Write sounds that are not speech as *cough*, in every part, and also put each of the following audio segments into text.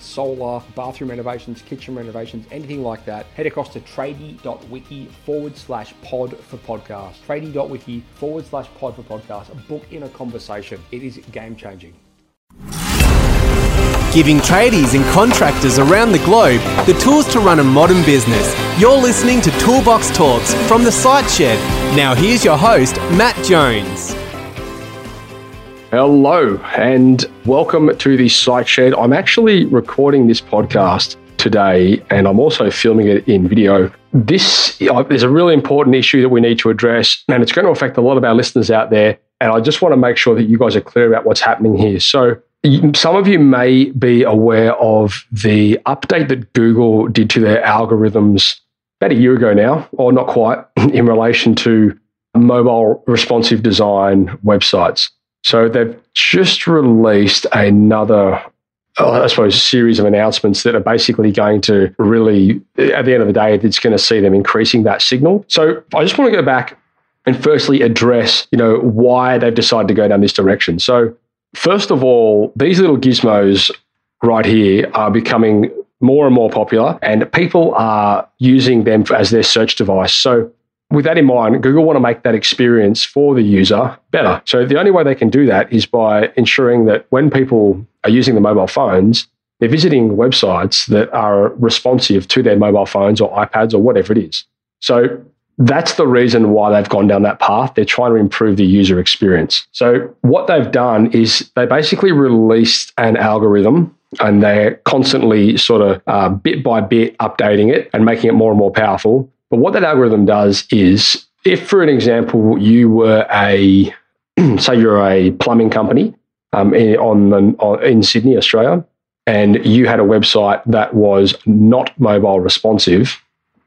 solar, bathroom renovations, kitchen renovations, anything like that, head across to tradie.wiki forward slash pod for podcast. Tradie.wiki forward slash pod for podcast. Book in a conversation. It is game changing. Giving tradies and contractors around the globe the tools to run a modern business. You're listening to Toolbox Talks from the Site Shed. Now, here's your host, Matt Jones. Hello, and welcome to the Site Shed. I'm actually recording this podcast today, and I'm also filming it in video. This uh, is a really important issue that we need to address, and it's going to affect a lot of our listeners out there. And I just want to make sure that you guys are clear about what's happening here. So, some of you may be aware of the update that Google did to their algorithms about a year ago now, or not quite, *laughs* in relation to mobile responsive design websites. So they've just released another oh, I suppose, series of announcements that are basically going to really, at the end of the day, it's going to see them increasing that signal. So I just want to go back and firstly address, you know, why they've decided to go down this direction. So first of all, these little gizmos right here are becoming more and more popular, and people are using them as their search device. So with that in mind, Google want to make that experience for the user better. So the only way they can do that is by ensuring that when people are using the mobile phones, they're visiting websites that are responsive to their mobile phones or iPads or whatever it is. So that's the reason why they've gone down that path. They're trying to improve the user experience. So what they've done is they basically released an algorithm and they're constantly sort of uh, bit by bit updating it and making it more and more powerful but what that algorithm does is, if for an example, you were a, *clears throat* say you're a plumbing company um, in, on, on in Sydney, Australia, and you had a website that was not mobile responsive,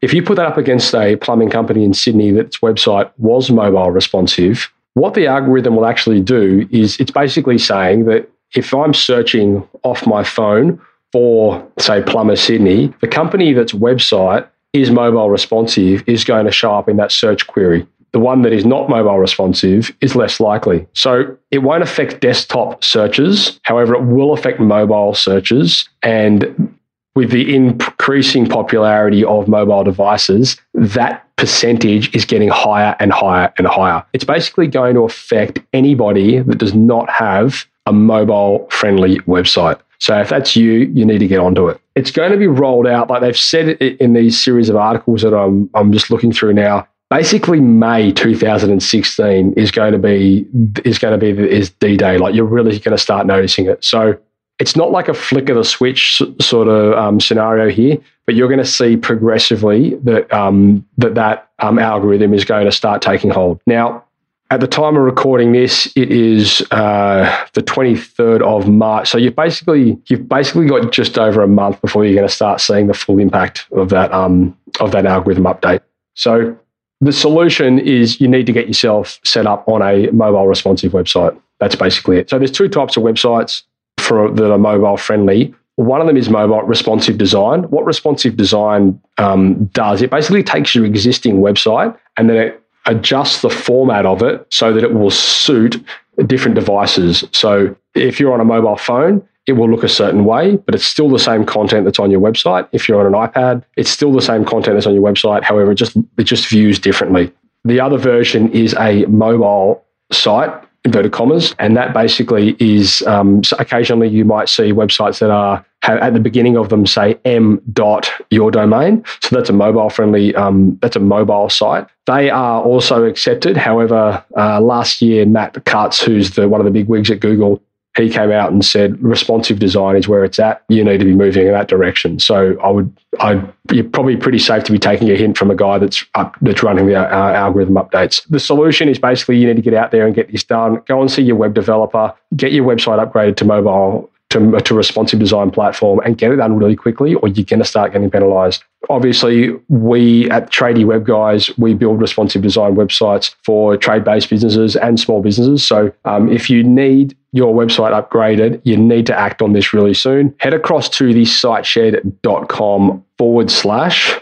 if you put that up against a plumbing company in Sydney that's website was mobile responsive, what the algorithm will actually do is it's basically saying that if I'm searching off my phone for, say, Plumber Sydney, the company that's website is mobile responsive is going to show up in that search query. The one that is not mobile responsive is less likely. So it won't affect desktop searches. However, it will affect mobile searches. And with the increasing popularity of mobile devices, that percentage is getting higher and higher and higher. It's basically going to affect anybody that does not have a mobile friendly website. So if that's you, you need to get onto it. It's going to be rolled out, like they've said it in these series of articles that I'm, I'm just looking through now. Basically, May 2016 is going to be is going to be is D Day. Like you're really going to start noticing it. So it's not like a flick of the switch sort of um, scenario here, but you're going to see progressively that um, that that um, algorithm is going to start taking hold. Now, at the time of recording this, it is uh, the 23rd of March. So you've basically you've basically got just over a month before you're going to start seeing the full impact of that um, of that algorithm update. So the solution is you need to get yourself set up on a mobile responsive website. That's basically it. So there's two types of websites for that are mobile friendly. One of them is mobile responsive design. What responsive design um, does, it basically takes your existing website and then it adjust the format of it so that it will suit different devices. So if you're on a mobile phone, it will look a certain way, but it's still the same content that's on your website. If you're on an iPad, it's still the same content that's on your website. However, it just it just views differently. The other version is a mobile site inverted commas, and that basically is um, so occasionally you might see websites that are have, at the beginning of them say m dot your domain. So that's a mobile friendly. Um, that's a mobile site. They are also accepted. However, uh, last year Matt Cutts, who's the one of the big wigs at Google, he came out and said responsive design is where it's at. You need to be moving in that direction. So I would, I you're probably pretty safe to be taking a hint from a guy that's up, that's running the uh, algorithm updates. The solution is basically you need to get out there and get this done. Go and see your web developer, get your website upgraded to mobile to, to responsive design platform and get it done really quickly, or you're going to start getting penalized. Obviously, we at Tradie Web Guys, we build responsive design websites for trade based businesses and small businesses. So um, if you need your website upgraded, you need to act on this really soon. Head across to the siteshed.com forward slash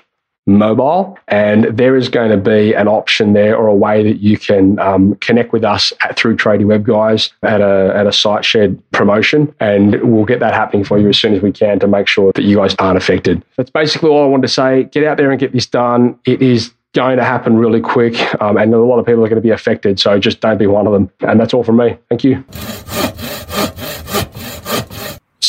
mobile. And there is going to be an option there or a way that you can um, connect with us at, through Tradie Web Guys at a, at a Site Shed promotion. And we'll get that happening for you as soon as we can to make sure that you guys aren't affected. That's basically all I wanted to say. Get out there and get this done. It is going to happen really quick, um, and a lot of people are going to be affected. So just don't be one of them. And that's all from me. Thank you.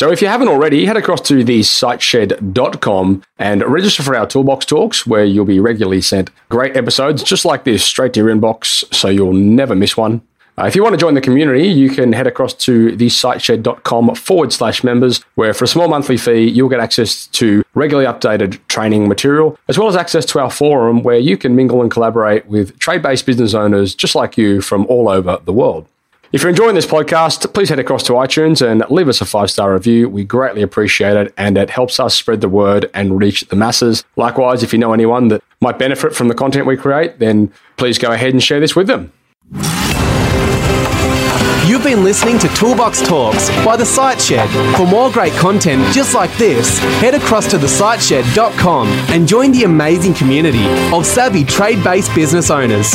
So if you haven't already, head across to the siteshed.com and register for our Toolbox Talks, where you'll be regularly sent great episodes just like this straight to your inbox, so you'll never miss one. Uh, if you want to join the community, you can head across to the siteshed.com forward slash members, where for a small monthly fee, you'll get access to regularly updated training material, as well as access to our forum where you can mingle and collaborate with trade based business owners just like you from all over the world. If you're enjoying this podcast, please head across to iTunes and leave us a five star review. We greatly appreciate it and it helps us spread the word and reach the masses. Likewise, if you know anyone that might benefit from the content we create, then please go ahead and share this with them. You've been listening to Toolbox Talks by The Site Shed. For more great content just like this, head across to thesiteshed.com and join the amazing community of savvy trade based business owners.